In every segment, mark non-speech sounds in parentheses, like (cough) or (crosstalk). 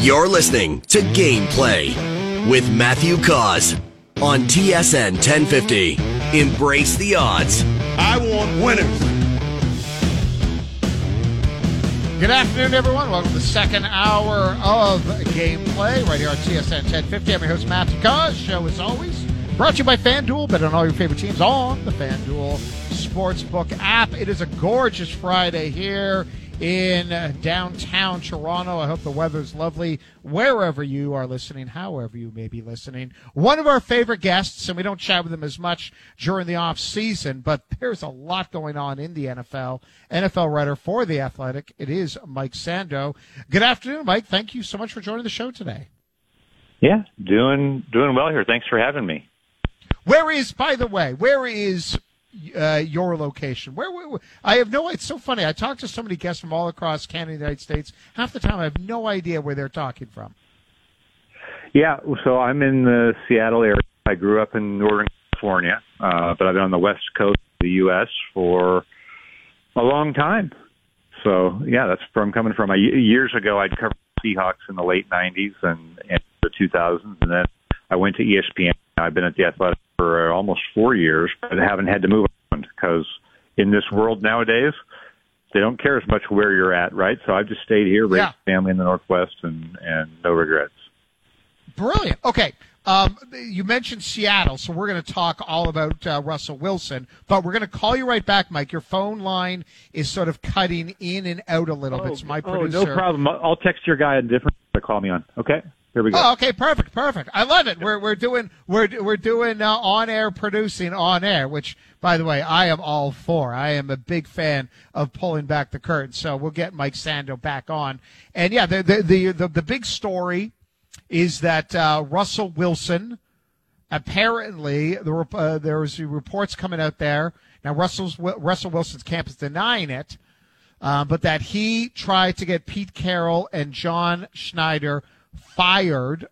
You're listening to Gameplay with Matthew Cauz on TSN 1050. Embrace the odds. I want winners. Good afternoon, everyone. Welcome to the second hour of gameplay right here on TSN 1050. I'm your host, Matthew Cauz. Show, as always, brought to you by FanDuel. Bet on all your favorite teams on the FanDuel Sportsbook app. It is a gorgeous Friday here in uh, downtown Toronto. I hope the weather's lovely wherever you are listening, however you may be listening. One of our favorite guests, and we don't chat with him as much during the off season, but there's a lot going on in the NFL. NFL writer for The Athletic. It is Mike Sando. Good afternoon, Mike. Thank you so much for joining the show today. Yeah, doing doing well here. Thanks for having me. Where is, by the way, where is uh, your location? Where, where, where, I have no. It's so funny. I talk to so many guests from all across Canada, United States. Half the time, I have no idea where they're talking from. Yeah, so I'm in the Seattle area. I grew up in Northern California, uh, but I've been on the West Coast of the U.S. for a long time. So yeah, that's where I'm coming from. I, years ago, I'd covered Seahawks in the late '90s and, and the 2000s, and then I went to ESPN. I've been at the Athletic for almost four years, but haven't had to move because in this world nowadays, they don't care as much where you're at, right? So I've just stayed here, raised Yeah. family in the Northwest, and and no regrets. Brilliant. Okay. Um, you mentioned Seattle, so we're going to talk all about uh, Russell Wilson, but we're going to call you right back, Mike. Your phone line is sort of cutting in and out a little bit. So my oh, producer. no problem. I'll I'll text your guy a different call me on. Okay, here we go. Oh, okay, perfect, perfect. I love it. We're we're doing we're we're doing uh, on air producing on air, which by the way I am all for. I am a big fan of pulling back the curtain. So we'll get Mike Sando back on, and yeah, the the the the, the big story is that uh, Russell Wilson apparently the uh, there was reports coming out there. Now Russell's Russell Wilson's camp is denying it. Uh, but that he tried to get Pete Carroll and John Schneider fired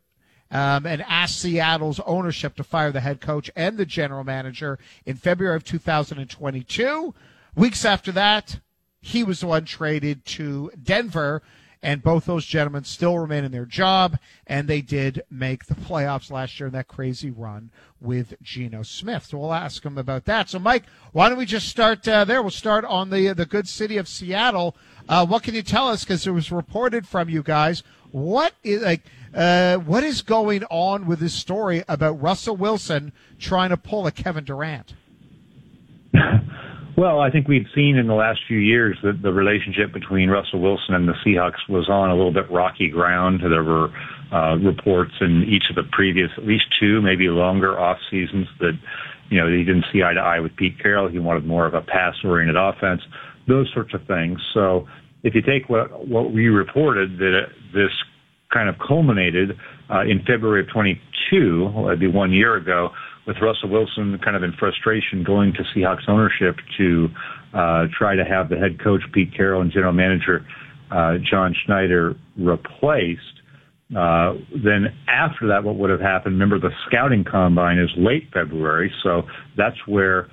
um, and asked Seattle's ownership to fire the head coach and the general manager in February of 2022. Weeks after that, he was the one traded to Denver, and both those gentlemen still remain in their job, and they did make the playoffs last year in that crazy run with Geno Smith. So we'll ask him about that. So, Mike, why don't we just start uh, there? We'll start on the the good city of Seattle. Uh, what can you tell us? Because it was reported from you guys. What is like? Uh, what is going on with this story about Russell Wilson trying to pull a Kevin Durant? (laughs) Well, I think we've seen in the last few years that the relationship between Russell Wilson and the Seahawks was on a little bit rocky ground. There were uh, reports in each of the previous, at least two, maybe longer off seasons that, you know, he didn't see eye to eye with Pete Carroll. He wanted more of a pass-oriented offense, those sorts of things. So if you take what what we reported that uh, this kind of culminated uh, in February of 22, well, that'd be one year ago, with Russell Wilson kind of in frustration going to Seahawks ownership to uh, try to have the head coach Pete Carroll and general manager uh, John Schneider replaced. Uh, then after that, what would have happened? Remember, the scouting combine is late February, so that's where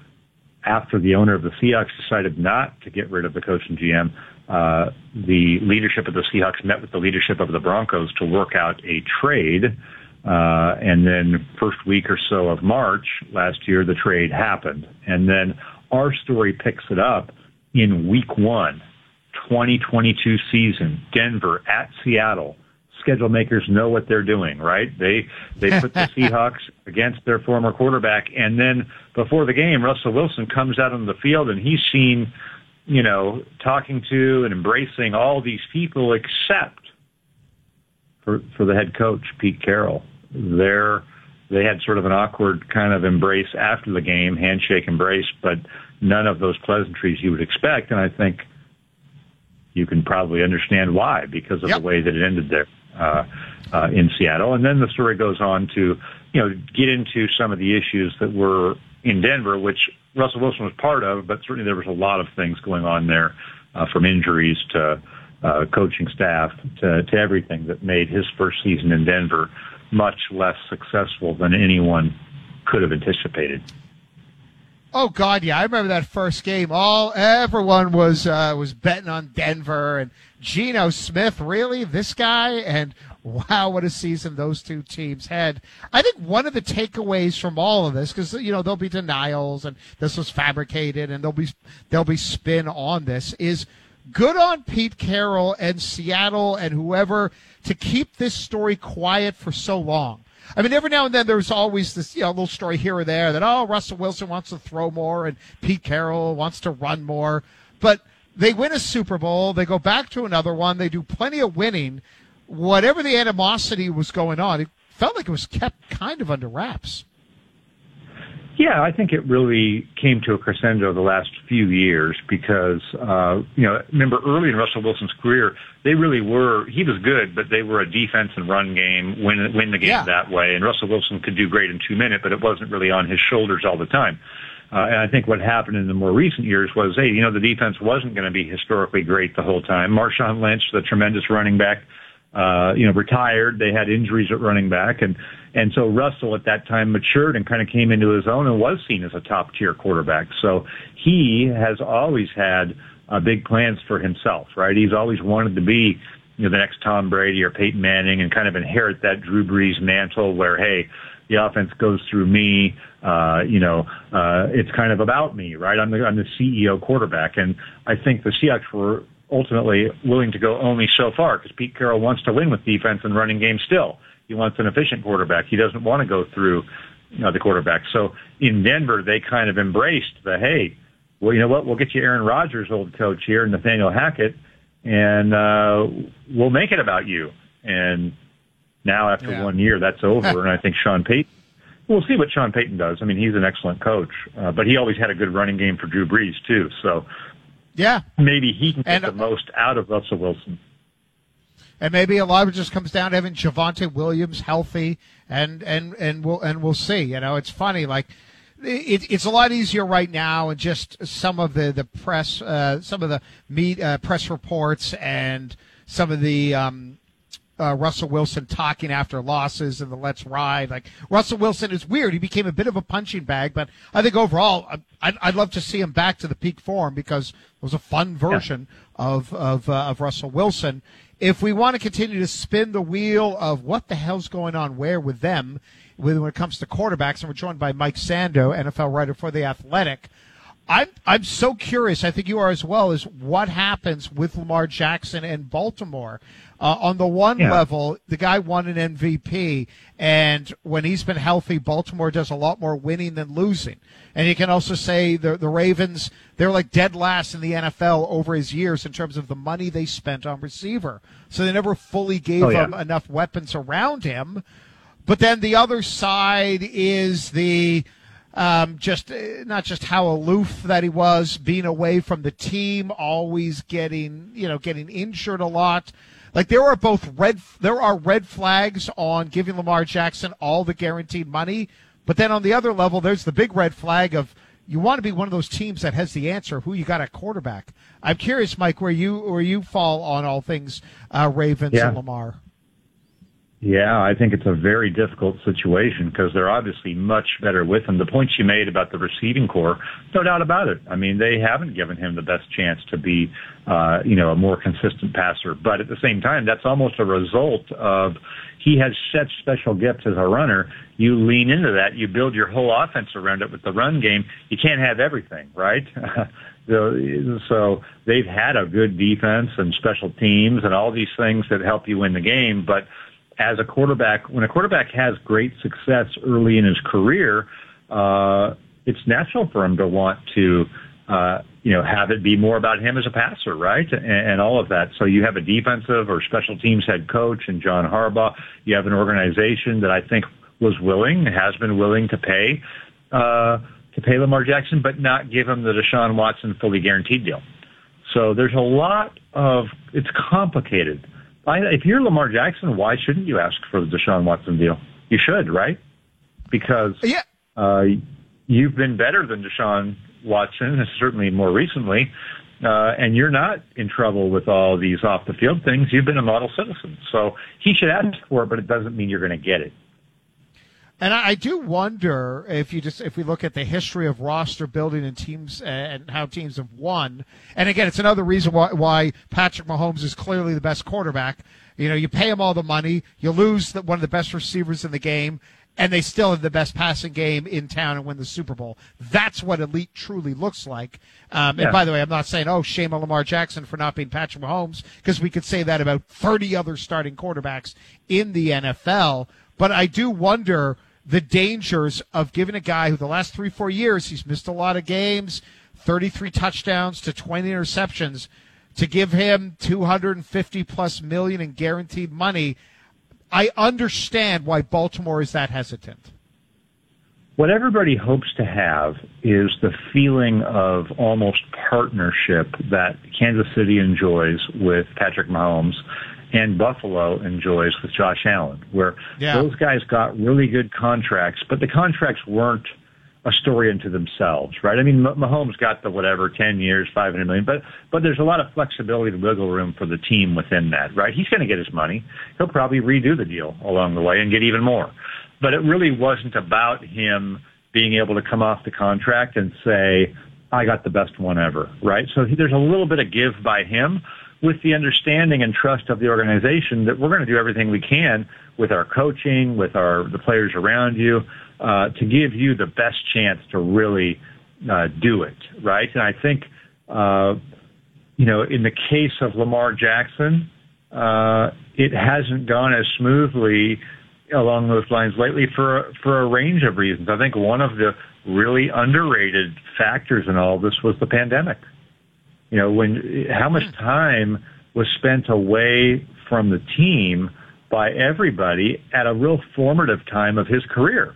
after the owner of the Seahawks decided not to get rid of the coach and GM, uh, the leadership of the Seahawks met with the leadership of the Broncos to work out a trade. Uh, and then first week or so of March last year, the trade happened. And then our story picks it up in week one, 2022 season, Denver at Seattle. Schedule makers know what they're doing, right? They they (laughs) put the Seahawks against their former quarterback, and then before the game, Russell Wilson comes out on the field and he's seen, you know, talking to and embracing all these people except for for the head coach Pete Carroll. They're they had sort of an awkward kind of embrace after the game, handshake embrace, but none of those pleasantries you would expect. And I think you can probably understand why because of Yep. the way that it ended there uh, uh, in Seattle. And then the story goes on to you know get into some of the issues that were in Denver, which Russell Wilson was part of, but certainly there was a lot of things going on there, uh, from injuries to uh, coaching staff to, to everything that made his first season in Denver much less successful than anyone could have anticipated. Oh God, yeah, I remember that first game. All everyone was uh, was betting on Denver and Geno Smith. Really, this guy? And wow, what a season those two teams had. I think one of the takeaways from all of this, because you know there'll be denials and this was fabricated, and there'll be there'll be spin on this, is good on Pete Carroll and Seattle and whoever to keep this story quiet for so long. I mean, every now and then there's always this you know little story here or there that oh Russell Wilson wants to throw more and Pete Carroll wants to run more, but they win a Super Bowl, they go back to another one, they do plenty of winning. Whatever the animosity was going on, it felt like it was kept kind of under wraps. Yeah, I think it really came to a crescendo the last few years because, uh, you know, remember early in Russell Wilson's career, they really were, he was good, but they were a defense and run game, win, win the game yeah. that way. And Russell Wilson could do great in two minutes, but it wasn't really on his shoulders all the time. Uh, and I think what happened in the more recent years was, hey, you know, the defense wasn't going to be historically great the whole time. Marshawn Lynch, the tremendous running back, uh, you know, retired. They had injuries at running back, and and so Russell at that time matured and kind of came into his own and was seen as a top tier quarterback. So he has always had uh, big plans for himself, right? He's always wanted to be, you know, the next Tom Brady or Peyton Manning and kind of inherit that Drew Brees mantle where, hey, the offense goes through me. Uh, you know, uh, it's kind of about me, right? I'm the, I'm the CEO quarterback. And I think the Seahawks were ultimately willing to go only so far because Pete Carroll wants to win with defense and running game still. He wants an efficient quarterback. He doesn't want to go through you know, the quarterback. So in Denver, they kind of embraced the, hey, well, you know what? We'll get you Aaron Rodgers, old coach here, Nathaniel Hackett, and uh, we'll make it about you. And now, after yeah. one year, that's over. (laughs) and I think Sean Payton, we'll see what Sean Payton does. I mean, he's an excellent coach, uh, but he always had a good running game for Drew Brees, too. So yeah. Maybe he can get and, the most out of Russell Wilson. And maybe a lot of it just comes down to having Javonte Williams healthy, and and and we'll and we'll see. You know, it's funny. Like it, it's a lot easier right now, and just some of the the press, uh, some of the meet uh, press reports, and some of the um, uh, Russell Wilson talking after losses and the let's ride. Like Russell Wilson is weird. He became a bit of a punching bag, but I think overall, I'd, I'd love to see him back to the peak form because it was a fun version yeah. of of, uh, of Russell Wilson. If we want to continue to spin the wheel of what the hell's going on where with them, when it comes to quarterbacks, and we're joined by Mike Sando, NFL writer for the Athletic. I'm I'm so curious. I think you are as well. Is what happens with Lamar Jackson and Baltimore? Uh, on the one yeah. level, the guy won an MVP, and when he's been healthy, Baltimore does a lot more winning than losing. And you can also say the the Ravens they're like dead last in the NFL over his years in terms of the money they spent on receiver. So they never fully gave oh, yeah. him enough weapons around him. But then the other side is the um, just uh, not just how aloof that he was, being away from the team, always getting you know getting injured a lot. Like there are both red there are red flags on giving Lamar Jackson all the guaranteed money, but then on the other level, there's the big red flag of you want to be one of those teams that has the answer who you got at quarterback. I'm curious, Mike, where you where you fall on all things uh, Ravens yeah. and Lamar. Yeah, I think it's a very difficult situation because they're obviously much better with him. The points you made about the receiving corps, no doubt about it. I mean, they haven't given him the best chance to be, uh, you know, a more consistent passer. But at the same time, that's almost a result of he has such special gifts as a runner. You lean into that. You build your whole offense around it with the run game. You can't have everything, right? (laughs) so they've had a good defense and special teams and all these things that help you win the game, but as a quarterback, when a quarterback has great success early in his career, uh, it's natural for him to want to, uh, you know, have it be more about him as a passer, right? And, and all of that. So you have a defensive or special teams head coach and John Harbaugh. You have an organization that I think was willing, has been willing to pay, uh, to pay Lamar Jackson, but not give him the Deshaun Watson fully guaranteed deal. So there's a lot of, it's complicated. I, if you're Lamar Jackson, why shouldn't you ask for the Deshaun Watson deal? You should, right? Because yeah. uh, you've been better than Deshaun Watson, certainly more recently, uh, and you're not in trouble with all these off the field things. You've been a model citizen, so he should ask for it, but it doesn't mean you're going to get it. And I, do wonder if you just if we look at the history of roster building and teams and how teams have won. And again, it's another reason why, why Patrick Mahomes is clearly the best quarterback. You know, you pay him all the money, you lose the, one of the best receivers in the game, and they still have the best passing game in town and win the Super Bowl. That's what elite truly looks like. Um, Yeah. And by the way, I'm not saying, oh, shame on Lamar Jackson for not being Patrick Mahomes, because we could say that about 30 other starting quarterbacks in the NFL. But I do wonder the dangers of giving a guy who the last three, four years, he's missed a lot of games, 33 touchdowns to 20 interceptions, to give him 250 plus million in guaranteed money. I understand why Baltimore is that hesitant. What everybody hopes to have is the feeling of almost partnership that Kansas City enjoys with Patrick Mahomes and Buffalo enjoys with Josh Allen, where Yeah. those guys got really good contracts, but the contracts weren't a story unto themselves, right? I mean, Mah- Mahomes got the whatever, 10 years, 500 million, but, but there's a lot of flexibility and wiggle room for the team within that, right? He's going to get his money. He'll probably redo the deal along the way and get even more. But it really wasn't about him being able to come off the contract and say, I got the best one ever, right? So there's a little bit of give by him with the understanding and trust of the organization that we're going to do everything we can with our coaching, with our the players around you, uh, to give you the best chance to really uh, do it, right? And I think, uh, you know, in the case of Lamar Jackson, uh, it hasn't gone as smoothly along those lines lately for for a range of reasons. I think one of the really underrated factors in all this was the pandemic. You know, when how much time was spent away from the team by everybody at a real formative time of his career.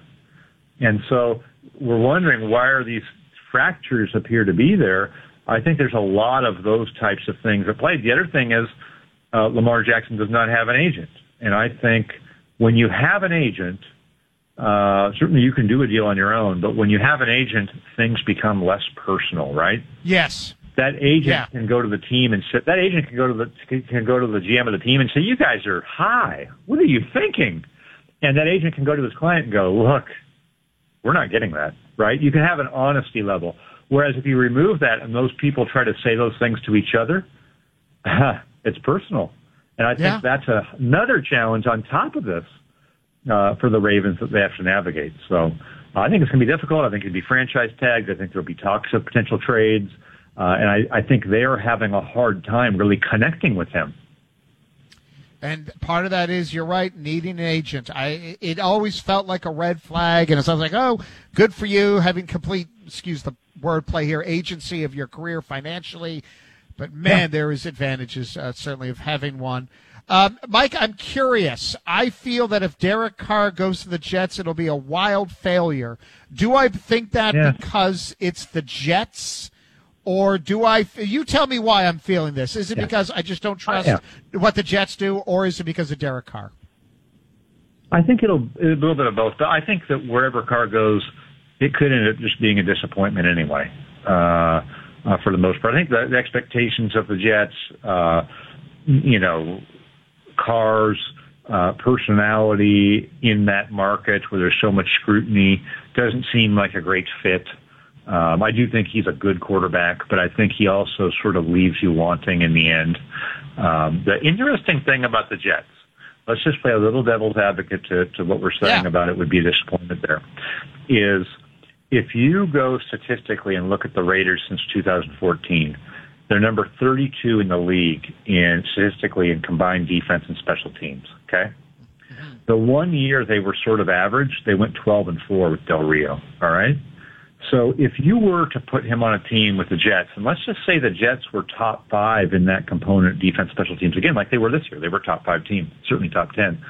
And so we're wondering why are these fractures appear to be there. I think there's a lot of those types of things at play. The other thing is uh, Lamar Jackson does not have an agent, and I think when you have an agent, uh, certainly you can do a deal on your own, but when you have an agent, things become less personal, right? Yes. That agent Yeah. can go to the team and say, That agent can go to the can go to the GM of the team and say, "You guys are high. What are you thinking?" And that agent can go to his client and go, "Look, we're not getting that." Right? You can have an honesty level. Whereas if you remove that and those people try to say those things to each other, (laughs) it's personal. And I think Yeah. that's a, another challenge on top of this uh, for the Ravens that they have to navigate. So uh, I think it's going to be difficult. I think it'll be franchise tagged. I think there'll be talks of potential trades. Uh, and I, I think they are having a hard time really connecting with him. And part of that is you're right, needing an agent. I it always felt like a red flag, and it sounds like, oh, good for you having complete, excuse the wordplay here, agency of your career financially. But man, there is advantages uh, certainly of having one. Um, Mike, I'm curious. I feel that if Derek Carr goes to the Jets, it'll be a wild failure. Do I think that Yeah. because it's the Jets? Or do I? You tell me why I'm feeling this. Is it Yeah. because I just don't trust yeah. what the Jets do, or is it because of Derek Carr? I think it'll a little bit of both, but I think that wherever Carr goes, it could end up just being a disappointment anyway. Uh, uh, for the most part, I think the, the expectations of the Jets, uh, you know, Carr's uh, personality in that market where there's so much scrutiny doesn't seem like a great fit. Um, I do think he's a good quarterback, but I think he also sort of leaves you wanting in the end. Um, the interesting thing about the Jets, let's just play a little devil's advocate to, to what we're saying Yeah. about it would be a disappointment there, is if you go statistically and look at the Raiders since 2014, they're number 32 in the league in statistically in combined defense and special teams. Okay. The one year they were sort of average, they went 12 and 4 with Del Rio. All right. So if you were to put him on a team with the Jets, and let's just say the Jets were top five in that component, defense, special teams, again, like they were this year, they were top five team, certainly top 10.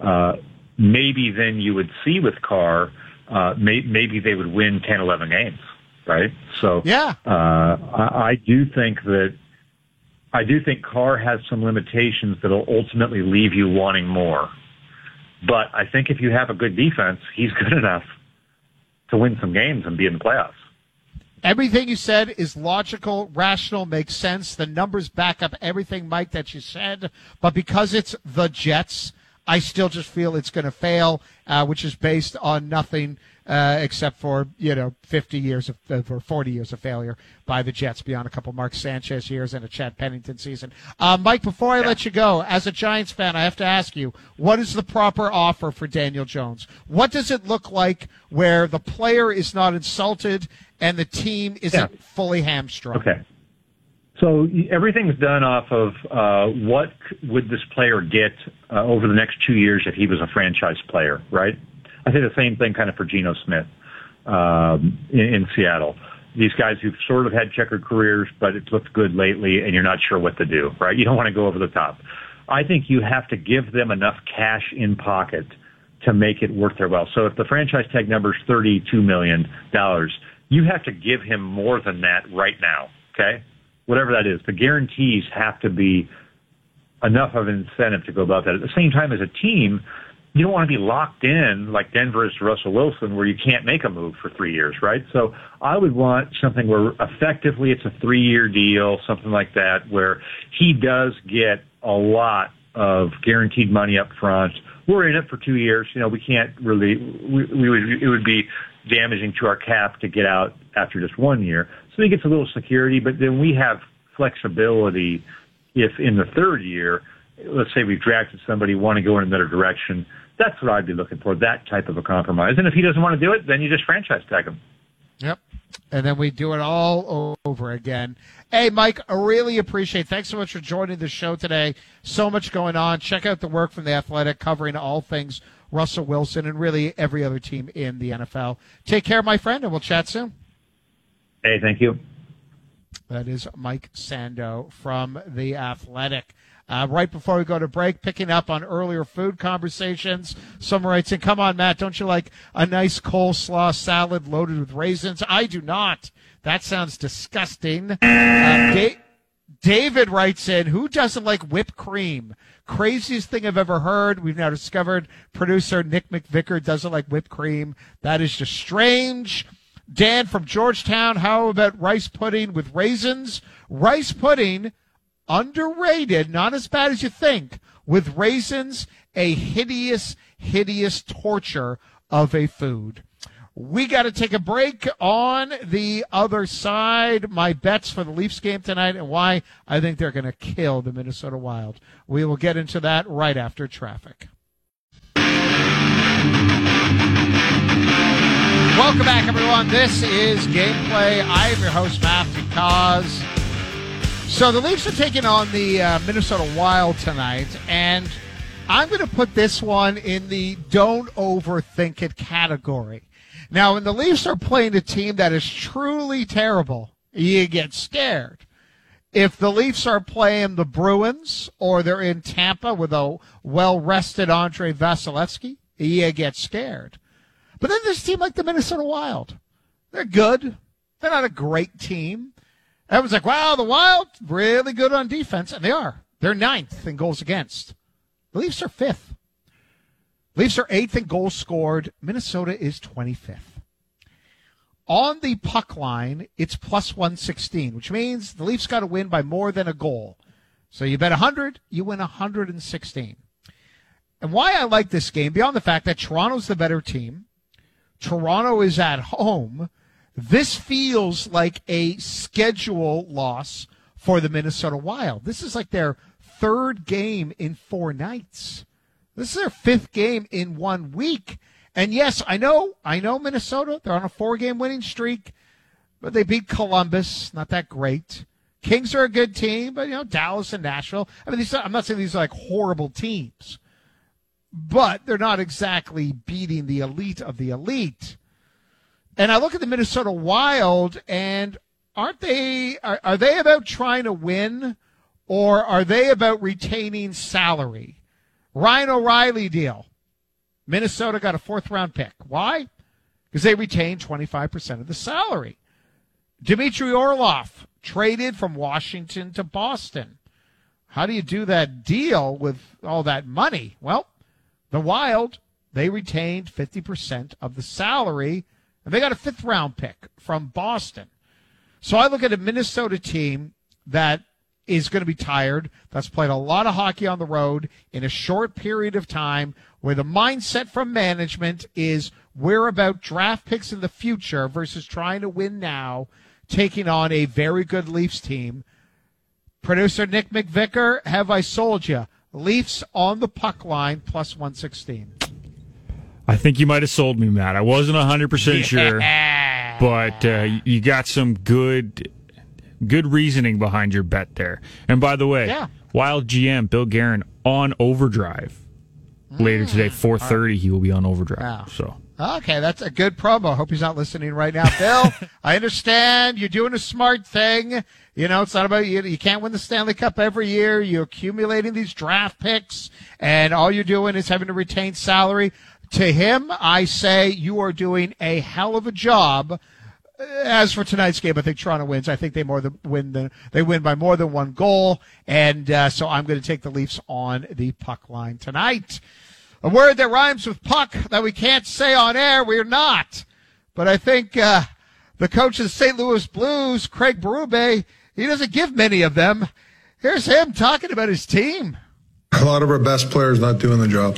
Uh, maybe then you would see with Carr, uh, may, maybe they would win 10, 11 games, right? So, Yeah. uh, I, I do think that I do think Carr has some limitations that'll ultimately leave you wanting more. But I think if you have a good defense, he's good (laughs) enough to win some games and be in the playoffs. Everything you said is logical, rational, makes sense. The numbers back up everything, Mike, that you said. But because it's the Jets, I still just feel it's going to fail, uh, which is based on nothing uh, except for you know 50 years of or 40 years of failure by the Jets beyond a couple Mark Sanchez years and a Chad Pennington season. Uh, Mike, before I yeah. let you go, as a Giants fan, I have to ask you, what is the proper offer for Daniel Jones? What does it look like where the player is not insulted and the team isn't yeah. fully hamstrung? Okay. So everything's done off of uh, what would this player get uh, over the next two years if he was a franchise player, right? I say the same thing kind of for Geno Smith um, in, in Seattle. These guys who've sort of had checkered careers, but it's looked good lately, and you're not sure what to do, right? You don't want to go over the top. I think you have to give them enough cash in pocket to make it worth their while. So if the franchise tag number is $32 million, you have to give him more than that right now, okay? Whatever that is. The guarantees have to be enough of an incentive to go about that. At the same time, as a team, you don't want to be locked in like Denver's Russell Wilson where you can't make a move for three years, right? So I would want something where effectively it's a three year deal, something like that, where he does get a lot of guaranteed money up front. We're in it for two years. You know, we can't really, we, we would, it would be damaging to our cap to get out after just one year. So he gets a little security, but then we have flexibility if in the third year, let's say we've drafted somebody, want to go in another direction, that's what I'd be looking for, that type of a compromise. And if he doesn't want to do it, then you just franchise tag him. Yep. And then we do it all over again. Hey, Mike, I really appreciate. It. Thanks so much for joining the show today. So much going on. Check out the work from the Athletic, covering all things Russell Wilson and really every other team in the NFL. Take care, my friend, and we'll chat soon. Hey, thank you. That is Mike Sando from the Athletic. Uh, right before we go to break, picking up on earlier food conversations. Someone writes in, come on, Matt, don't you like a nice coleslaw salad loaded with raisins? I do not. That sounds disgusting. Uh, da- David writes in, who doesn't like whipped cream? Craziest thing I've ever heard. We've now discovered producer Nick McVicker doesn't like whipped cream. That is just strange. Dan from Georgetown, how about rice pudding with raisins? Rice pudding underrated, not as bad as you think, with raisins, a hideous, hideous torture of a food. We got to take a break on the other side. My bets for the Leafs game tonight and why I think they're going to kill the Minnesota Wild. We will get into that right after traffic. Welcome back, everyone. This is Gameplay. I am your host, Matthew Cauz. So the Leafs are taking on the uh, Minnesota Wild tonight, and I'm going to put this one in the don't overthink it category. Now, when the Leafs are playing a team that is truly terrible, you get scared. If the Leafs are playing the Bruins or they're in Tampa with a well rested Andrei Vasilevskiy, you get scared. But then there's a team like the Minnesota Wild. They're good. They're not a great team. Everyone's like, wow, the Wild, really good on defense. And they are. They're ninth in goals against. The Leafs are fifth. Leafs are eighth in goals scored. Minnesota is 25th. On the puck line, it's plus 116, which means the Leafs got to win by more than a goal. So you bet 100, you win 116. And why I like this game, beyond the fact that Toronto's the better team, Toronto is at home, this feels like a schedule loss for the Minnesota Wild. This is like their third game in four nights. This is their fifth game in one week. And yes, I know, I know Minnesota. They're on a four game winning streak, but they beat Columbus. Not that great. Kings are a good team, but you know, Dallas and Nashville. I mean, these, I'm not saying these are like horrible teams, but they're not exactly beating the elite of the elite. And I look at the Minnesota Wild, and aren't they? Are, are they about trying to win, or are they about retaining salary? Ryan O'Reilly deal. Minnesota got a fourth round pick. Why? Because they retained 25% of the salary. Dmitry Orlov traded from Washington to Boston. How do you do that deal with all that money? Well, the Wild, they retained 50% of the salary and they got a fifth round pick from Boston. So I look at a Minnesota team that is going to be tired. That's played a lot of hockey on the road in a short period of time where the mindset from management is we're about draft picks in the future versus trying to win now, taking on a very good Leafs team. Producer Nick McVicker, have I sold you? Leafs on the puck line plus 116. I think you might have sold me, Matt. I wasn't 100% sure, but uh, you got some good good reasoning behind your bet there. And by the way, Yeah. Wild GM Bill Guerin on overdrive later today, 4:30 he will be on overdrive. Wow. So, Okay, that's a good promo. I hope he's not listening right now. Bill, (laughs) I understand you're doing a smart thing. You know, it's not about you. You can't win the Stanley Cup every year. You're accumulating these draft picks, and all you're doing is having to retain salary. To him, I say you are doing a hell of a job. As for tonight's game, I think Toronto wins. I think they more than win the, they win by more than one goal, and uh, so I'm going to take the Leafs on the puck line tonight. A word that rhymes with puck that we can't say on air, we're not. But I think uh, the coach of the St. Louis Blues, Craig Berube, he doesn't give many of them. Here's him talking about his team. A lot of our best players not doing the job.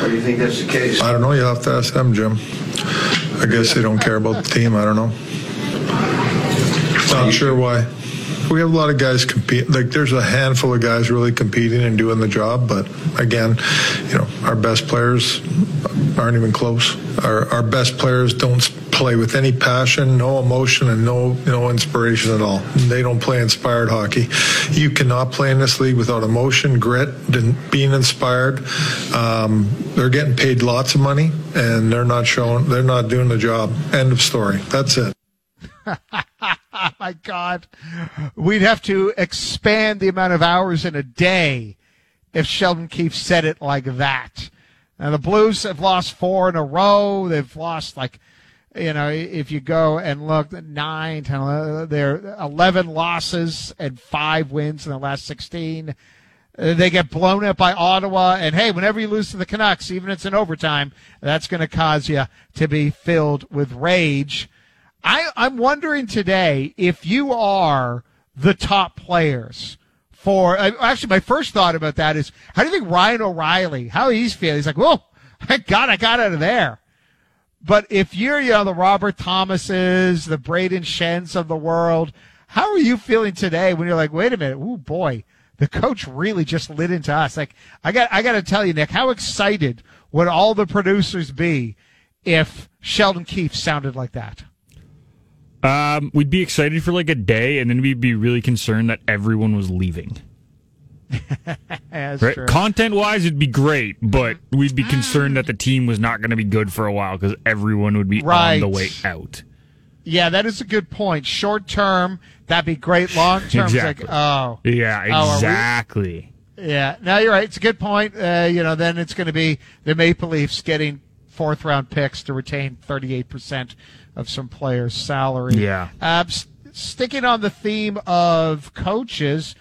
Why do you think that's the case? I don't know. You have to ask them, Jim. I guess they don't care about the team. I don't know. Not sure why. We have a lot of guys compete. Like there's a handful of guys really competing and doing the job, but again, you know, our best players aren't even close. Our our best players don't play with any passion, no emotion, and no no inspiration at all. They don't play inspired hockey. You cannot play in this league without emotion, grit, being inspired. Um, they're getting paid lots of money, and they're not showing. They're not doing the job. End of story. That's it. (laughs) (laughs) My God. We'd have to expand the amount of hours in a day if Sheldon Keefe said it like that. Now, the Blues have lost four in a row. They've lost, like, you know, if you go and look, nine, 10, 11, they're 11 losses and five wins in the last 16. Uh, They get blown up by Ottawa. And hey, whenever you lose to the Canucks, even if it's in overtime, that's going to cause you to be filled with rage. I, I'm wondering today if you are the top players for. uh, Actually, my first thought about that is how do you think Ryan O'Reilly, how he's feeling? He's like, whoa, thank God I got out of there. But if you're, you know, the Robert Thomases, the Brayden Schenns of the world, how are you feeling today when you're like, wait a minute, oh boy, the coach really just lit into us? Like, I got, I got to tell you, Nick, how excited would all the producers be if Sheldon Keefe sounded like that? Um, we'd be excited for like a day and then we'd be really concerned that everyone was leaving. (laughs) Right? true. Content wise, it'd be great, but we'd be concerned that the team was not going to be good for a while because everyone would be Right. on the way out. Yeah, that is a good point. Short term, that'd be great. Long term, Exactly. like, oh, Yeah, Oh, exactly. yeah. Now you're right. It's a good point. Uh, you know, then it's going to be the Maple Leafs getting fourth round picks to retain 38% of some players' salary. Yeah. Uh, sticking on the theme of coaches,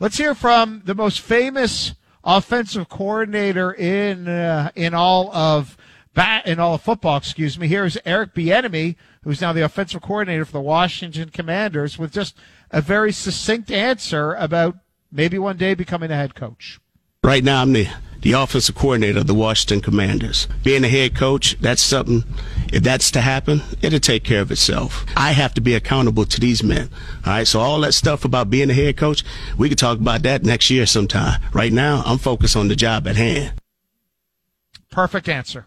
let's hear from the most famous offensive coordinator in uh, in all of bat in all of football. Excuse me. Here is Eric Bieniemy, who's now the offensive coordinator for the Washington Commanders, with just a very succinct answer about maybe one day becoming a head coach. Right now, I'm the, the offensive coordinator of the Washington Commanders. Being a head coach, that's something, if that's to happen, it'll take care of itself. I have to be accountable to these men. All right, so all that stuff about being a head coach, we could talk about that next year sometime. Right now, I'm focused on the job at hand. Perfect answer.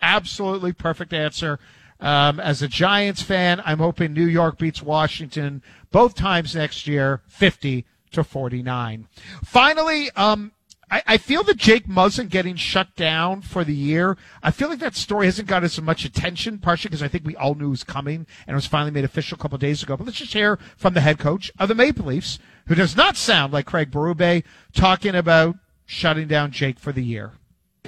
Absolutely perfect answer. Um, as a Giants fan, I'm hoping New York beats Washington both times next year, 50 to 49. Finally, um, I, I feel that Jake Muzzin getting shut down for the year. I feel like that story hasn't got as much attention, partially because I think we all knew it was coming and it was finally made official a couple of days ago. But let's just hear from the head coach of the Maple Leafs, who does not sound like Craig Berube, talking about shutting down Jake for the year.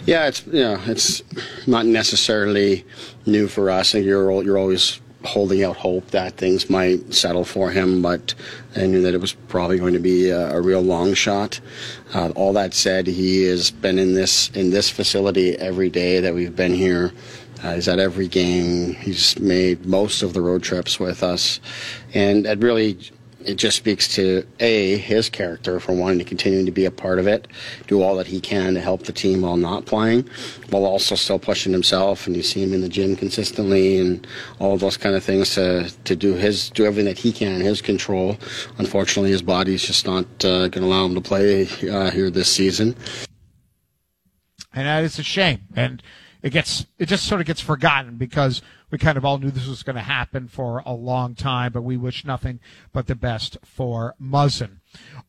Yeah, it's you know, it's not necessarily new for us. Think you're you're always holding out hope that things might settle for him, but I knew that it was probably going to be a, a real long shot. Uh, all that said, he has been in this in this facility every day that we've been here. Uh, he's at every game. He's made most of the road trips with us, and it really it just speaks to a his character for wanting to continue to be a part of it, do all that he can to help the team while not playing, while also still pushing himself. And you see him in the gym consistently and all those kind of things to to do his do everything that he can in his control. Unfortunately, his body's just not uh, going to allow him to play uh, here this season. And that is a shame. And it gets it just sort of gets forgotten because we kind of all knew this was going to happen for a long time, but we wish nothing but the best for Muzzin.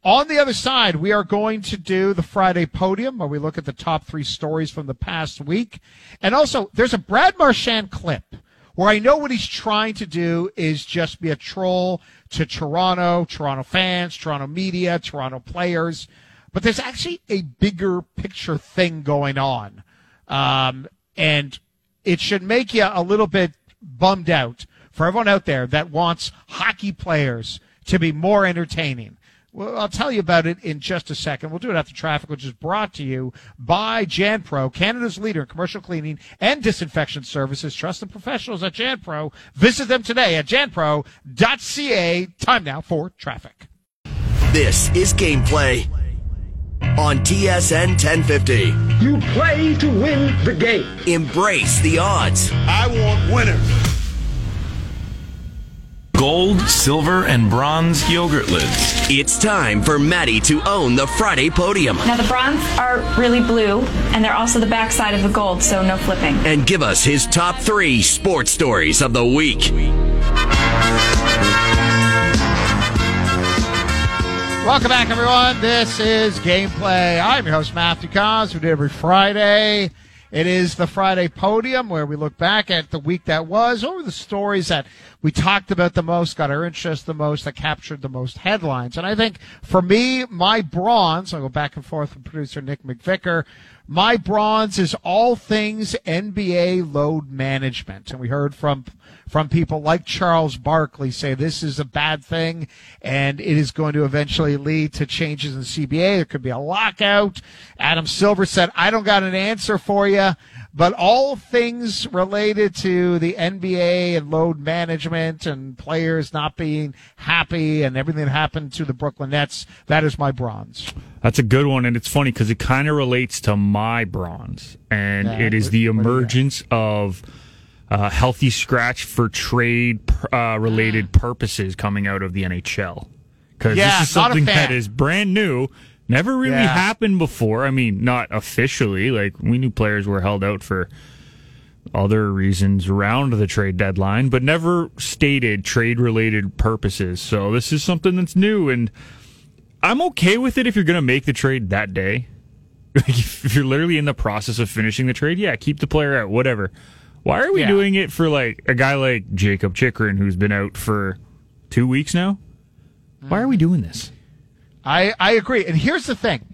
On the other side, we are going to do the Friday podium where we look at the top three stories from the past week. And also, there's a Brad Marchand clip where I know what he's trying to do is just be a troll to Toronto, Toronto fans, Toronto media, Toronto players. But there's actually a bigger picture thing going on. Um, and it should make you a little bit bummed out for everyone out there that wants hockey players to be more entertaining. Well, I'll tell you about it in just a second. We'll do it after traffic, which is brought to you by JanPro, Canada's leader in commercial cleaning and disinfection services. Trust the professionals at JanPro. Visit them today at janpro.ca. Time now for traffic. This is Gameplay on TSN 1050. You play to win the game. Embrace the odds. I want winners. Gold, silver, and bronze yogurt lids. It's time for Maddie to own the Friday podium. Now, the bronze are really blue, and they're also the backside of the gold, so no flipping. And give us his top three sports stories of the week. Welcome back, everyone. This is Gameplay. I'm your host, Matthew Cauz. We do every Friday. It is the Friday podium where we look back at the week that was, What were the stories that we talked about the most, got our interest the most, that captured the most headlines. And I think for me, my bronze, I'll go back and forth with producer Nick McVicker, my bronze is all things NBA load management. And we heard from from people like Charles Barkley say this is a bad thing and it is going to eventually lead to changes in the CBA. There could be a lockout. Adam Silver said, I don't got an answer for you, but all things related to the NBA and load management and players not being happy and everything that happened to the Brooklyn Nets, that is my bronze. That's a good one, and it's funny because it kind of relates to my bronze, and Yeah, it is the what do you got? emergence of uh, healthy scratch for trade uh, related (gasps) purposes coming out of the NHL. Because Yeah, this is something that is brand new, never really Yeah. happened before. I mean, not officially. Like we knew players were held out for other reasons around the trade deadline, but never stated trade related purposes. So this is something that's new, and I'm okay with it if you're going to make the trade that day. (laughs) Like, if you're literally in the process of finishing the trade, yeah, keep the player out, whatever. Why are we Yeah. doing it for like a guy like Jakob Chychrun who's been out for two weeks now? Why are we mm. doing this? I, I agree. And here's the thing.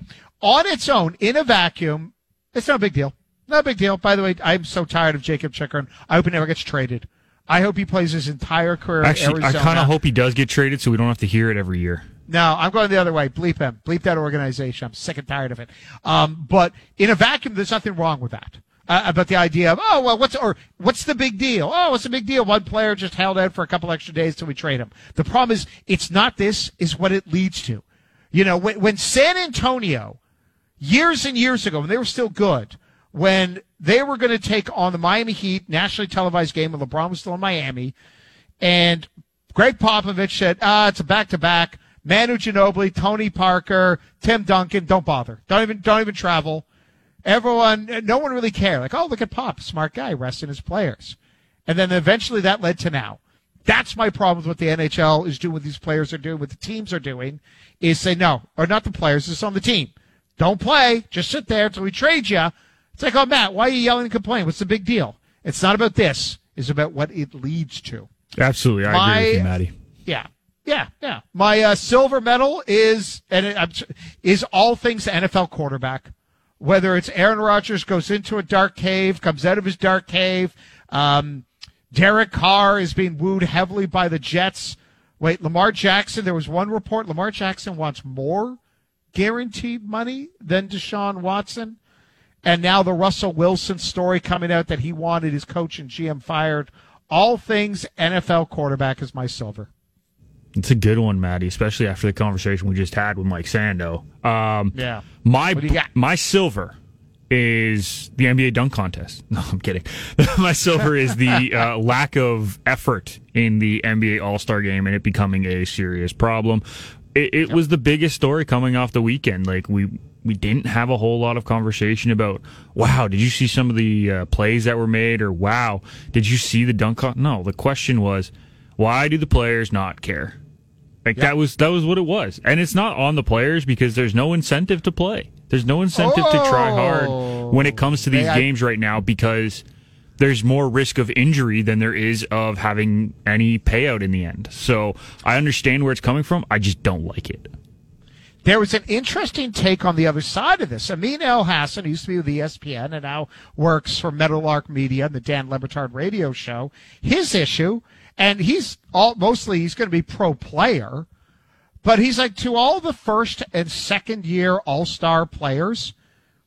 On its own, in a vacuum, it's no big deal. No big deal. By the way, I'm so tired of Jakob Chychrun. I hope he never gets traded. I hope he plays his entire career Actually, I kind of hope he does get traded so we don't have to hear it every year. No, I'm going the other way. Bleep him. Bleep that organization. I'm sick and tired of it. Um, but in a vacuum, there's nothing wrong with that. Uh, about the idea of oh well, what's or what's the big deal? Oh, what's the big deal? One player just held out for a couple extra days till we trade him. The problem is it's not this. Is what it leads to. You know, when, when San Antonio years and years ago, when they were still good, when they were going to take on the Miami Heat nationally televised game, when LeBron was still in Miami, and Gregg Popovich said, ah, it's a back to back. Manu Ginobili, Tony Parker, Tim Duncan, don't bother. Don't even, don't even travel. Everyone, no one really cared. Like, oh, look at Pop, smart guy, resting his players. And then eventually that led to now. That's my problem with what the NHL is doing, what these players are doing, what the teams are doing, is say no, or not the players, it's on the team. Don't play, just sit there until we trade you. It's like, oh, Matt, why are you yelling and complaining? What's the big deal? It's not about this, it's about what it leads to. Absolutely, I My- agree with you, Maddie. Yeah, yeah, yeah. My uh, silver medal is and it, I'm, is all things NFL quarterback. Whether it's Aaron Rodgers goes into a dark cave, comes out of his dark cave. Um, Derek Carr is being wooed heavily by the Jets. Wait, Lamar Jackson. There was one report Lamar Jackson wants more guaranteed money than Deshaun Watson. And now the Russell Wilson story coming out that he wanted his coach and GM fired. All things NFL quarterback is my silver. It's a good one, Maddie, especially after the conversation we just had with Mike Sando. Um, Yeah. My What do you got? my silver is the NBA dunk contest. (laughs) No, I'm kidding. (laughs) my silver is the (laughs) uh, lack of effort in the NBA All Star game and it becoming a serious problem. It, it was the biggest story coming off the weekend. Like we we didn't have a whole lot of conversation about. Wow, did you see some of the uh, plays that were made? Or wow, did you see the dunk? Con-? No, the question was, why do the players not care? Like that was that was what it was, and it's not on the players because there's no incentive to play. There's no incentive to try hard when it comes to oh. these Hey, I- games right now because there's more risk of injury than there is of having any payout in the end. So I understand where it's coming from. I just don't like it. There was an interesting take on the other side of this. Amin Elhassan, who used to be with ESPN and now works for Meadowlark Media and the Dan Le Batard radio show, his issue, and he's all mostly he's going to be pro player, but he's like to all the first and second year All Star players,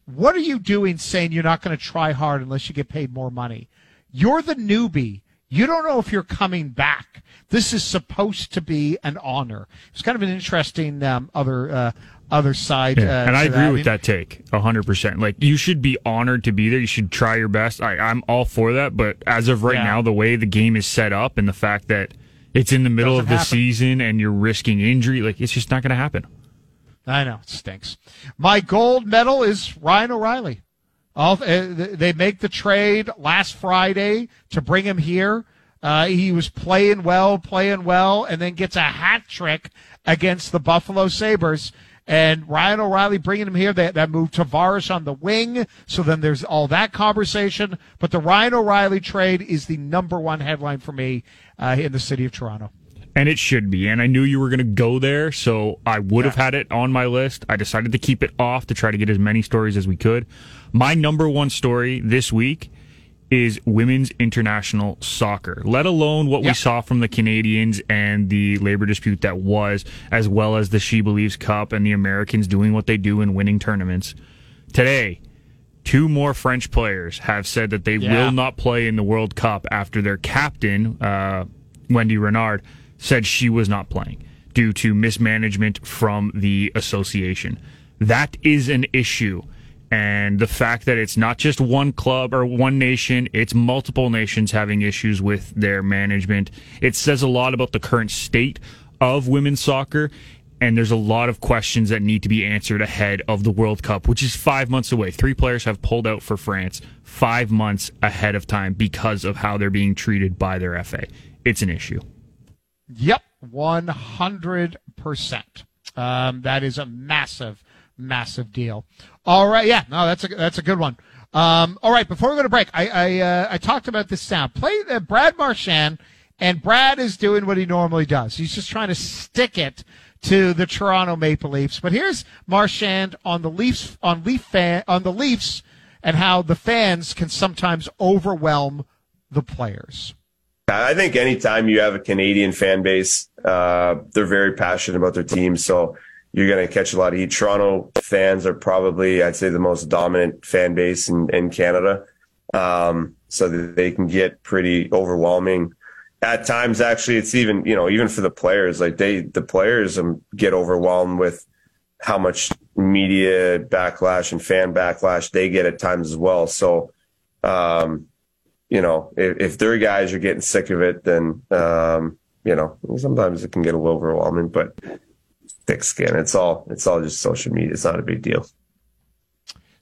what are you doing saying you're not going to try hard unless you get paid more money? You're the newbie. You don't know if you're coming back. This is supposed to be an honor. It's kind of an interesting um, other uh, other side. Uh, and I agree that. with Amin, that take hundred percent. Like you should be honored to be there. You should try your best. I, I'm all for that. But as of right Yeah. now, the way the game is set up and the fact that it's in the middle Doesn't of the happen. season and you're risking injury, like it's just not going to happen. I know it stinks. My gold medal is Ryan O'Reilly. All uh, they make the trade last Friday to bring him here. Uh, he was playing well, playing well, and then gets a hat trick against the Buffalo Sabres. And Ryan O'Reilly bringing him here. That that moved Tavares on the wing. So then there's all that conversation. But the Ryan O'Reilly trade is the number one headline for me uh, in the city of Toronto. And it should be. And I knew you were going to go there, so I would have had it on my list. I decided to keep it off to try to get as many stories as we could. My number one story this week is women's international soccer, let alone what we saw from the Canadians and the labor dispute that was, as well as the SheBelieves Cup and the Americans doing what they do in winning tournaments. Today, two more French players have said that they Yeah. will not play in the World Cup after their captain, uh, Wendy Renard, said she was not playing due to mismanagement from the association. That is an issue. And the fact that it's not just one club or one nation, it's multiple nations having issues with their management. It says a lot about the current state of women's soccer. And there's a lot of questions that need to be answered ahead of the World Cup, which is five months away. Three players have pulled out for France five months ahead of time because of how they're being treated by their FA. It's an issue. Yep, one hundred percent. Um, that is a massive, massive deal. All right, yeah, no, that's a that's a good one. Um, all right, before we go to break, I I, uh, I talked about this sound. Play uh, Brad Marchand, and Brad is doing what he normally does. He's just trying to stick it to the Toronto Maple Leafs. But here's Marchand on the Leafs on Leaf fan on the Leafs and how the fans can sometimes overwhelm the players. I think anytime you have a Canadian fan base, uh, they're very passionate about their team. So you're going to catch a lot of heat. Toronto fans are probably, I'd say, the most dominant fan base in, in Canada. Um, so that they can get pretty overwhelming. At times, actually, it's even, you know, even for the players, like they, the players um, get overwhelmed with how much media backlash and fan backlash they get at times as well. So, um, you know, if, if their guys are getting sick of it, then, um, you know, sometimes it can get a little overwhelming, but thick skin. It's all, it's all just social media. It's not a big deal.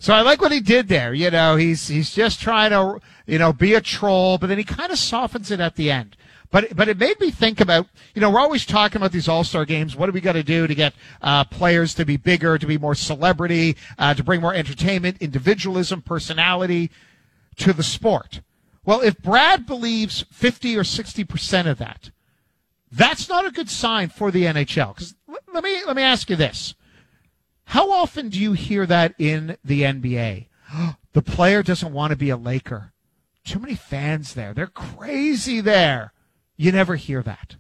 So I like what he did there. You know, he's he's just trying to you know be a troll, but then he kind of softens it at the end. But but it made me think about you know we're always talking about these All Star games. What do we got to do to get uh, players to be bigger, to be more celebrity, uh, to bring more entertainment, individualism, personality to the sport? Well, if Brad believes fifty or sixty percent of that, that's not a good sign for the NHL. Because let me let me ask you this. How often do you hear that in the NBA? (gasps) The player doesn't want to be a Laker. Too many fans there. They're crazy there. You never hear that.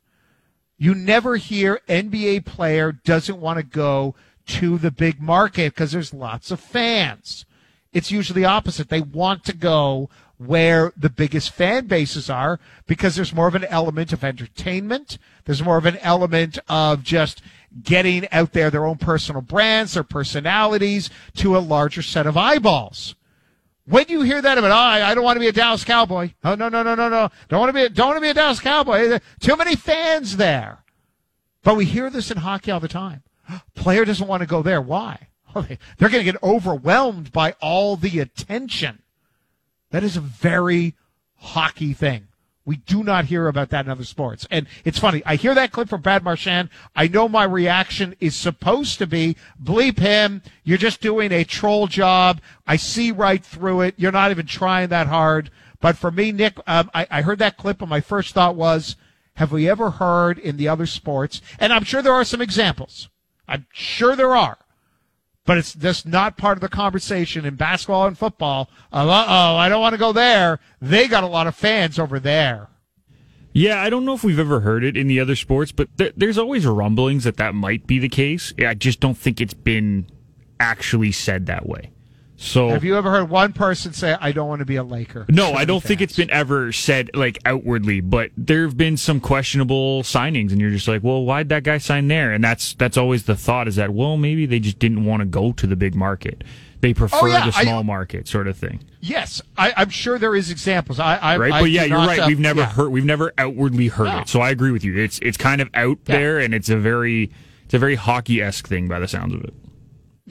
You never hear NBA player doesn't want to go to the big market because there's lots of fans. It's usually opposite. They want to go where the biggest fan bases are because there's more of an element of entertainment. There's more of an element of just getting out there their own personal brands, their personalities to a larger set of eyeballs. When you hear that about, oh, I, I don't want to be a Dallas Cowboy. Oh, no, no, no, no, no. Don't want to be, don't want to be a Dallas Cowboy. Too many fans there. But we hear this in hockey all the time. (gasps) Player doesn't want to go there. Why? (laughs) They're going to get overwhelmed by all the attention. That is a very hockey thing. We do not hear about that in other sports. And it's funny. I hear that clip from Brad Marchand. I know my reaction is supposed to be bleep him. You're just doing a troll job. I see right through it. You're not even trying that hard. But for me, Nick, um, I, I heard that clip and my first thought was, have we ever heard in the other sports? And I'm sure there are some examples. I'm sure there are but it's just not part of the conversation in basketball and football. Uh oh, I don't want to go there. They got a lot of fans over there. Yeah, I don't know if we've ever heard it in the other sports, but th- there's always rumblings that that might be the case. I just don't think it's been actually said that way. So have you ever heard one person say, "I don't want to be a Laker"? No, I don't think it's been ever said like outwardly, but there have been some questionable signings, and you're just like, "Well, why'd that guy sign there?" And that's that's always the thought is that well, maybe they just didn't want to go to the big market; they prefer oh, yeah, the small I, market sort of thing. Yes, I, am sure there is examples. I, I right, I but yeah, you're right. Uh, we've never yeah. heard, we've never outwardly heard no. it. So I agree with you. It's it's kind of out yeah. there, and it's a very it's a very hockey esque thing by the sounds of it.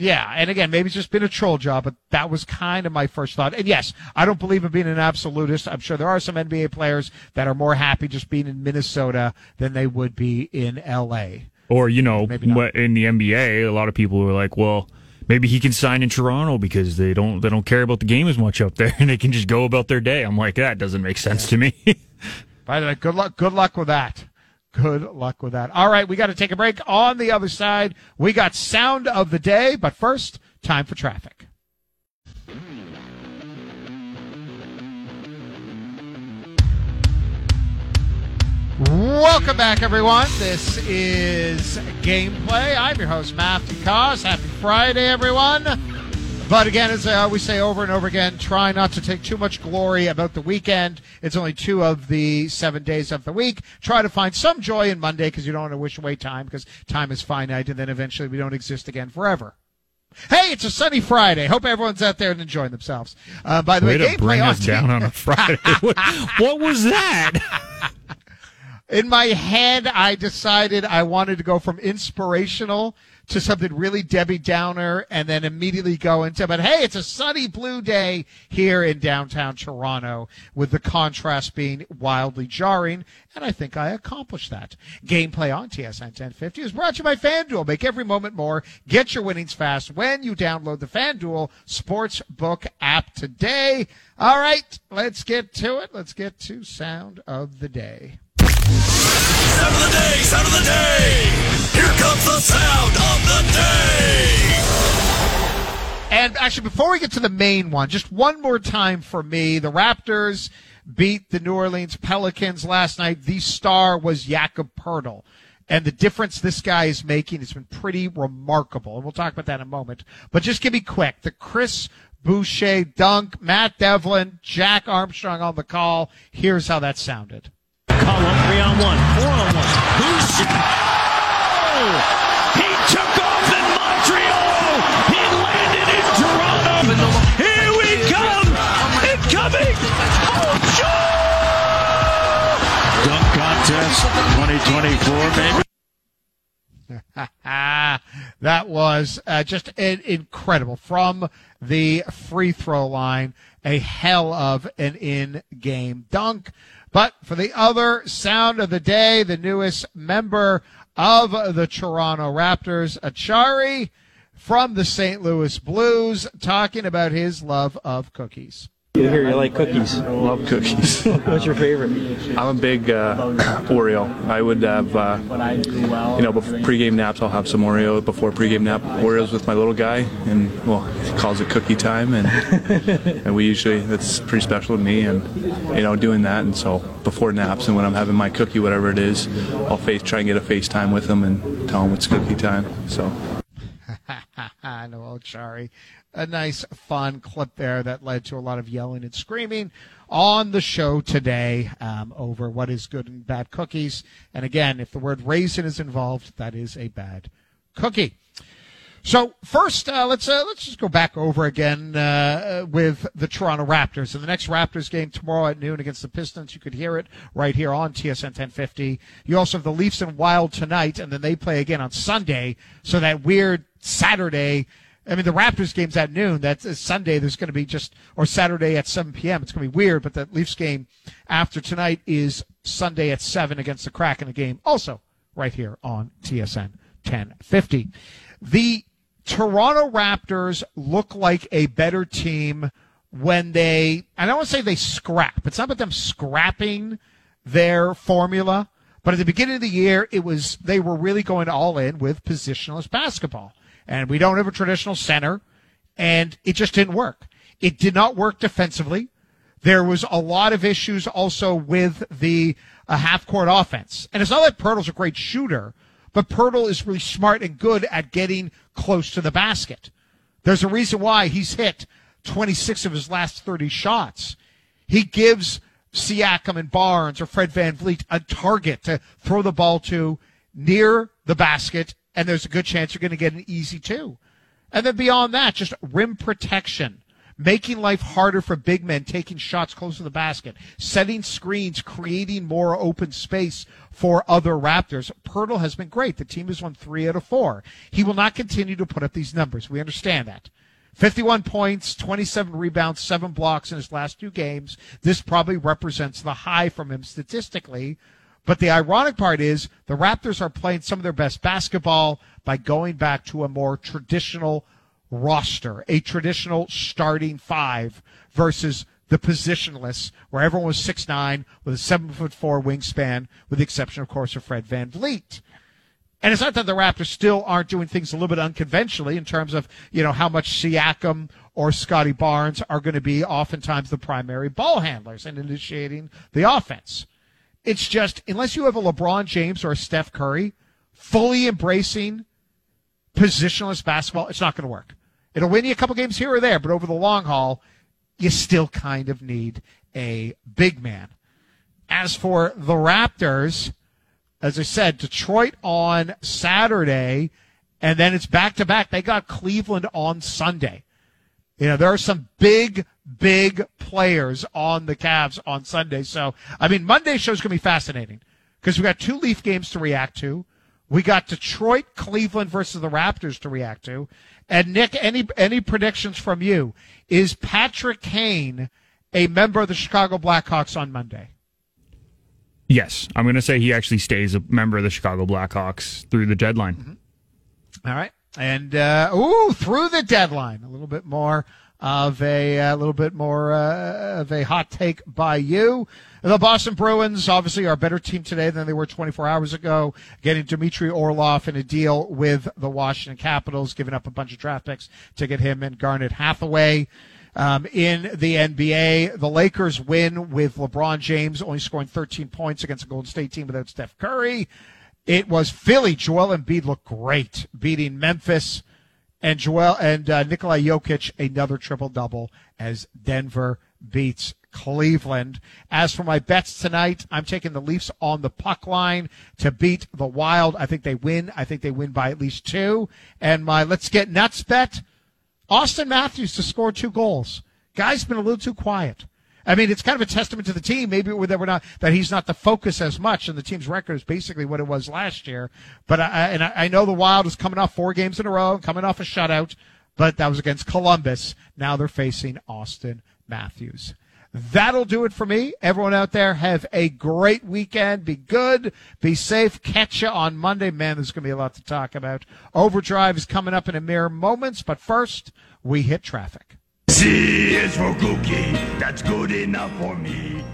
Yeah, and again, maybe it's just been a troll job, but that was kind of my first thought. And yes, I don't believe in being an absolutist. I'm sure there are some NBA players that are more happy just being in Minnesota than they would be in LA. Or, you know, in the NBA, a lot of people were like, well, maybe he can sign in Toronto because they don't they don't care about the game as much up there (laughs) and they can just go about their day. I'm like, that doesn't make sense to me. (laughs) By the way, good luck good luck with that. Good luck with that. All right, we got to take a break. On the other side, we got sound of the day, but first, time for traffic. Welcome back, everyone. This is Gameplay. I'm your host, Matthew Cauz. Happy Friday, everyone. But again, as I always say over and over again, try not to take too much glory about the weekend. It's only two of the seven days of the week. Try to find some joy in Monday because you don't want to wish away time because time is finite and then eventually we don't exist again forever. Hey, it's a sunny Friday. Hope everyone's out there and enjoying themselves. Uh, by the way, way to bring us down on a Friday. (laughs) what, what was that? In my head, I decided I wanted to go from inspirational to something really Debbie Downer and then immediately go into, but hey, it's a sunny blue day here in downtown Toronto with the contrast being wildly jarring. And I think I accomplished that. Gameplay on TSN 1050 is brought to you by FanDuel. Make every moment more. Get your winnings fast when you download the FanDuel Sportsbook app today. All right, let's get to it. Let's get to sound of the day. Sound of the day, sound of the day. Here comes the sound of the day. And actually, before we get to the main one, just one more time for me. The Raptors beat the New Orleans Pelicans last night. The star was Jakob Poeltl. And the difference this guy is making has been pretty remarkable. And we'll talk about that in a moment. But just give me quick. The Chris Boucher dunk, Matt Devlin, Jack Armstrong on the call. Here's how that sounded. McCollum, three on one, four on one. Who's oh! He took off in Montreal. He landed in Toronto. Here we come. Incoming. Oh, sure. Dunk contest 2024, maybe. (laughs) that was uh, just an incredible from the free throw line. A hell of an in game dunk. But for the other sound of the day, the newest member of the Toronto Raptors, Acciari from the St. Louis Blues, talking about his love of cookies. You hear you like cookies. Love cookies. (laughs) What's your favorite? I'm a big uh, (coughs) Oreo. I would have, uh, you know, before pregame naps, I'll have some Oreo before pregame nap. Oreos with my little guy, and well, he calls it cookie time, and (laughs) and we usually that's pretty special to me, and you know, doing that, and so before naps and when I'm having my cookie, whatever it is, I'll face try and get a FaceTime with him and tell him it's cookie time. So. (laughs) I know, oh, sorry. A nice, fun clip there that led to a lot of yelling and screaming on the show today um, over what is good and bad cookies. And again, if the word raisin is involved, that is a bad cookie. So first, uh, let's uh, let's just go back over again uh, with the Toronto Raptors. In the next Raptors game tomorrow at noon against the Pistons, you could hear it right here on TSN 1050. You also have the Leafs and Wild tonight, and then they play again on Sunday. So that weird Saturday. I mean, the Raptors game's at noon. That's uh, Sunday. There's going to be just or Saturday at 7 p.m. It's going to be weird. But the Leafs game after tonight is Sunday at 7 against the Kraken. A game also right here on TSN 1050. The Toronto Raptors look like a better team when they, I don't want to say they scrap. It's not about them scrapping their formula, but at the beginning of the year, it was, they were really going all in with positionless basketball. And we don't have a traditional center, and it just didn't work. It did not work defensively. There was a lot of issues also with the uh, half court offense. And it's not like Poeltl's a great shooter, but Poeltl is really smart and good at getting close to the basket. There's a reason why he's hit 26 of his last 30 shots. He gives Siakam and Barnes or Fred VanVleet a target to throw the ball to near the basket, and there's a good chance you're going to get an easy two. And then beyond that, just rim protection, making life harder for big men taking shots close to the basket, setting screens, creating more open space for other Raptors. Poeltl has been great. The team has won three out of four. He will not continue to put up these numbers. We understand that. 51 points, 27 rebounds, seven blocks in his last two games. This probably represents the high from him statistically. But the ironic part is the Raptors are playing some of their best basketball by going back to a more traditional roster, a traditional starting five versus the positionless, where everyone was six nine with a seven foot four wingspan, with the exception, of course, of Fred VanVleet. And it's not that the Raptors still aren't doing things a little bit unconventionally in terms of, you know, how much Siakam or Scottie Barnes are going to be oftentimes the primary ball handlers and initiating the offense. It's just, unless you have a LeBron James or a Steph Curry fully embracing positionless basketball, it's not going to work. It'll win you a couple games here or there, but over the long haul, you still kind of need a big man. As for the Raptors, as I said, Detroit on Saturday, and then it's back to back. They got Cleveland on Sunday. You know, there are some big, big players on the Cavs on Sunday. So, I mean, Monday is going to be fascinating because we got two Leaf games to react to. We got Detroit, Cleveland versus the Raptors to react to. And Nick, any any predictions from you? Is Patrick Kane a member of the Chicago Blackhawks on Monday? Yes, I'm going to say he actually stays a member of the Chicago Blackhawks through the deadline. Mm-hmm. All right, and uh, ooh, through the deadline, a little bit more of a, a little bit more uh, of a hot take by you. The Boston Bruins obviously are a better team today than they were 24 hours ago, getting Dmitry Orlov in a deal with the Washington Capitals, giving up a bunch of draft picks to get him and Garnet Hathaway. Um, in the NBA, the Lakers win with LeBron James only scoring 13 points against a Golden State team without Steph Curry. It was Philly. Joel Embiid looked great, beating Memphis and Joel and uh, Nikolai Jokic another triple double as Denver beats Cleveland. As for my bets tonight, I'm taking the Leafs on the puck line to beat the Wild. I think they win. I think they win by at least two. And my let's get nuts bet, Auston Matthews to score two goals. Guy's been a little too quiet. I mean, it's kind of a testament to the team. Maybe that we're not that he's not the focus as much, and the team's record is basically what it was last year. But I, and I know the Wild is coming off four games in a row, coming off a shutout, but that was against Columbus. Now they're facing Auston Matthews. That'll do it for me. Everyone out there, have a great weekend. Be good. Be safe. Catch you on Monday. Man, there's going to be a lot to talk about. Overdrive is coming up in a mere moments, but first, we hit traffic. C is for cookie. That's good enough for me.